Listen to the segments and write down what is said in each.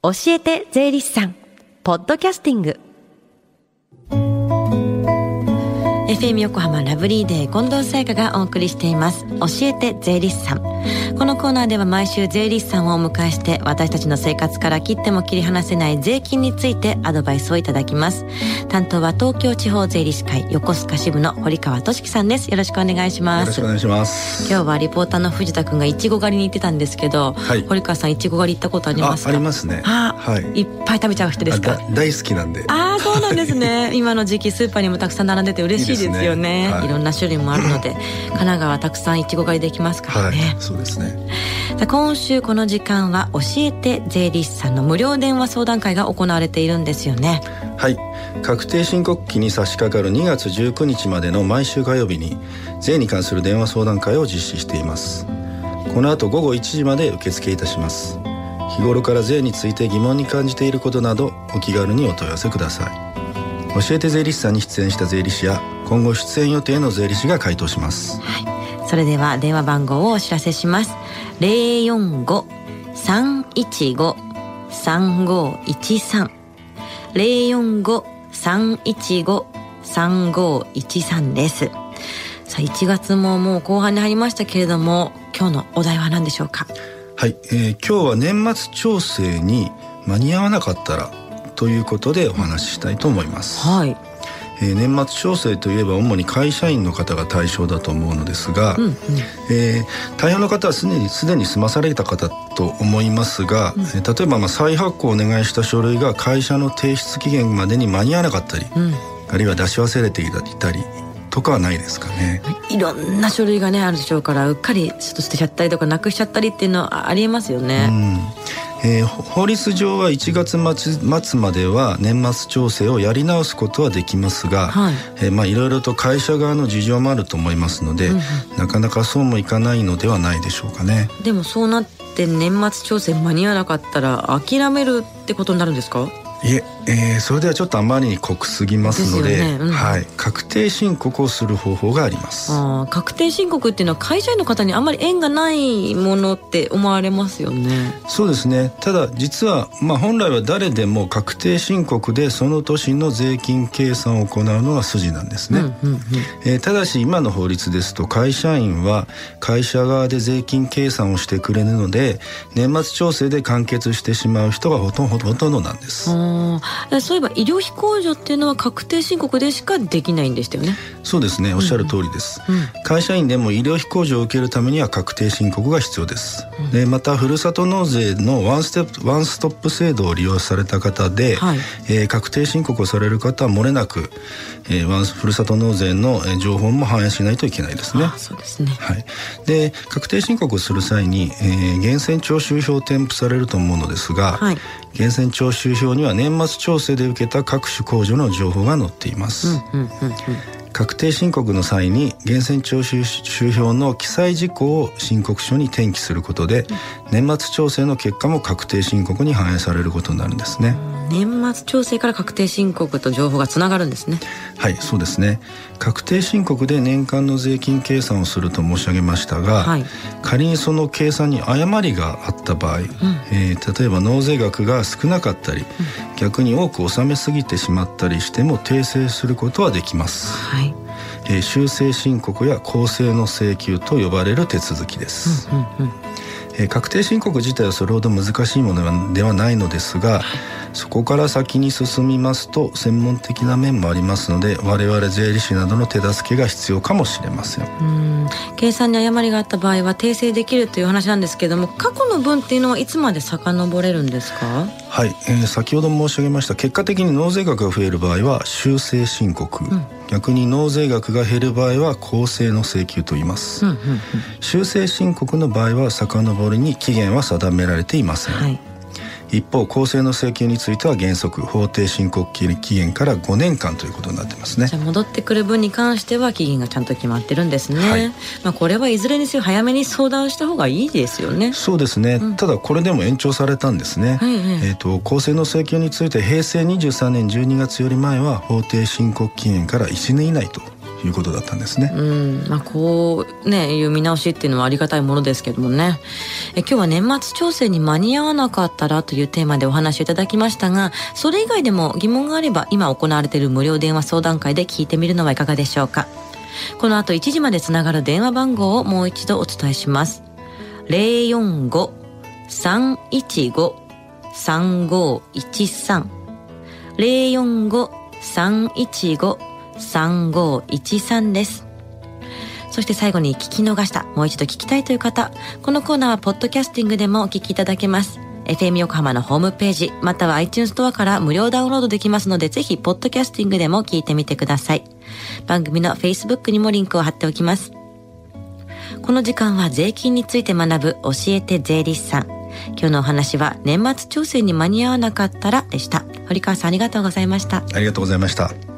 教えて税理士さん。ポッドキャスティング。FM 横浜ラブリーデー近藤沙耶香がお送りしています。教えて税理士さん。このコーナーでは毎週税理士さんをお迎えして私たちの生活から切っても切り離せない税金についてアドバイスをいただきます。担当は東京地方税理士会横須賀支部の堀川俊樹さんです。よろしくお願いします。よろしくお願いします。今日はリポーターの藤田君がいちご狩りに行ってたんですけど、はい、堀川さんいちご狩り行ったことありますか？ありますね。はい、いっぱい食べちゃう人ですか？大好きなんで。ああそうなんですね。今の時期スーパーにもたくさん並んでて嬉しいですよね、ね。はい、いろんな種類もあるので神奈川たくさんいちご狩りできますからね、はい、そうですね。今週この時間は教えて税理士さんの無料電話相談会が行われているんですよね。はい。確定申告期に差し掛かる2月19日までの毎週火曜日に税に関する電話相談会を実施しています。この後午後1時まで受付いたします。日頃から税について疑問に感じていることなどお気軽にお問い合わせください。教えて税理士さんに出演した税理士や今後出演予定の税理士が回答します、はい、それでは電話番号をお知らせします045-315-3513 045-315-3513ですさあ1月ももう後半に入りましたけれども今日のお題は何でしょうか？はい、えー、今日は年末調整に間に合わなかったらということでお話ししたいと思います。はい。えー、年末調整といえば主に会社員の方が対象だと思うのですが、うんうん、えー、大半の方はすでにすでに済まされた方と思いますが、うん、例えばまあ再発行をお願いした書類が会社の提出期限までに間に合わなかったり、うん、あるいは出し忘れていたりとかはないですかね。い。ろんな書類がねあるでしょうからうっかりちょっと捨てちゃったりとかなくしちゃったりっていうのはありえますよね。うんえー、法律上は1月末までは年末調整をやり直すことはできますが、はい。えー、まあいろいろと会社側の事情もあると思いますので、うんうん、なかなかそうもいかないのではないでしょうかね。でもそうなって年末調整間に合わなかったら諦めるってことになるんですか？いええー、それではちょっとあまりに濃すぎますので、ね。うん、はい、確定申告をする方法があります。あ確定申告っていうのは会社員の方にあんまり縁がないものって思われますよね。そうですね。ただ実は、まあ、本来は誰でも確定申告でその年の税金計算を行うのが筋なんですね、うんうんうん、えー、ただし今の法律ですと会社員は会社側で税金計算をしてくれるので年末調整で完結してしまう人がほとんどほとんどなんです。そういえば医療費控除っていうのは確定申告でしかできないんでしたよね。そうですね。おっしゃる通りです、うん。うん、会社員でも医療費控除を受けるためには確定申告が必要です、うん、でまたふるさと納税のワンステップワンストップ制度を利用された方で、はい、えー、確定申告をされる方は漏れなく、えー、ワンふるさと納税の情報も反映しないといけないですね。そうですね。はい。で確定申告をする際に、えー、源泉徴収票を添付されると思うのですが、はい、源泉徴収票には年末調整で受けた各種控除の情報が載っています、うんうんうんうん確定申告の際に源泉徴収票の記載事項を申告書に転記することで、年末調整の結果も確定申告に反映されることになるんですね。年末調整から確定申告と情報がつながるんですね。はい、そうですね。確定申告で年間の税金計算をすると申し上げましたが、はい、仮にその計算に誤りがあった場合、うん、えー、例えば納税額が少なかったり、うん、逆に多く納めすぎてしまったりしても訂正することはできます。はい。えー、修正申告や公正の請求と呼ばれる手続きです、うんうんうん、えー、確定申告自体はそれほど難しいものではないのですがそこから先に進みますと専門的な面もありますので我々税理士などの手助けが必要かもしれません。計算に誤りがあった場合は訂正できるという話なんですけれども過去の分っていうのはいつまで遡れるんですか？はい、えー、先ほど申し上げました結果的に納税額が増える場合は修正申告、うん、逆に納税額が減る場合は公正の請求と言います、うんうんうん、修正申告の場合は遡りに期限は定められていません、はい一方公正の請求については原則法定申告期限から5年間ということになってますね。じゃあ戻ってくる分に関しては期限がちゃんと決まってるんですね、はい、まあこれはいずれにせよ早めに相談した方がいいですよね。そうですね、うん、ただこれでも延長されたんですね、はいはい、えっ、ー、と公正の請求について平成23年12月より前は法定申告期限から1年以内ということだったんですね。うん。まあ、こうねいう見直しっていうのはありがたいものですけどもね。え今日は年末調整に間に合わなかったらというテーマでお話をいただきましたがそれ以外でも疑問があれば今行われている無料電話相談会で聞いてみるのはいかがでしょうか。この後1時までつながる電話番号をもう一度お伝えします。045-315-3513045-315ですそして最後に聞き逃した、もう一度聞きたいという方、このコーナーはポッドキャスティングでもお聞きいただけます。FM 横浜のホームページ、または iTunes ストアから無料ダウンロードできますので、ぜひ、ポッドキャスティングでも聞いてみてください。番組の Facebook にもリンクを貼っておきます。この時間は税金について学ぶ教えて税理士さん。今日のお話は年末調整に間に合わなかったらでした。堀川さんありがとうございました。ありがとうございました。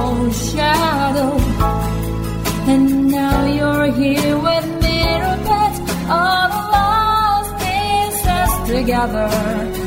Your shadow. And now you're here with me put all the lost pieces together.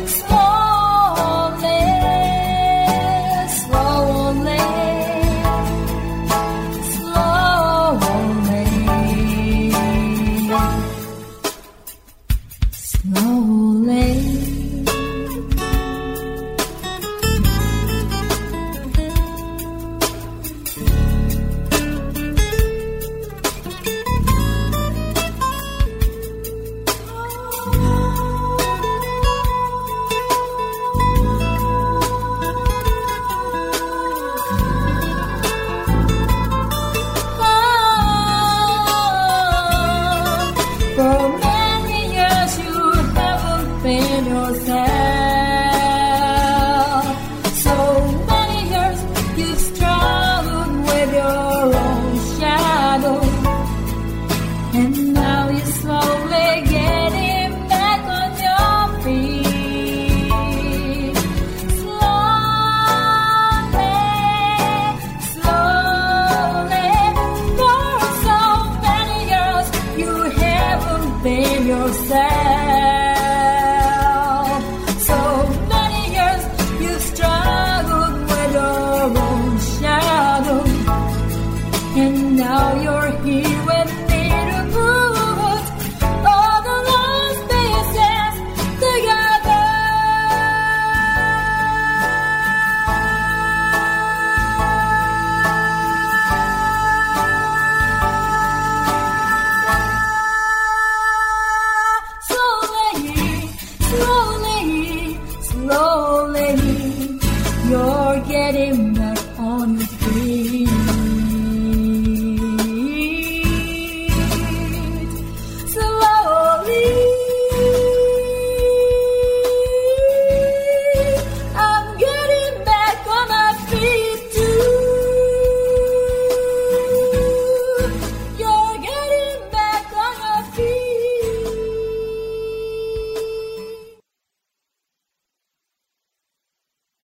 now you're here with me.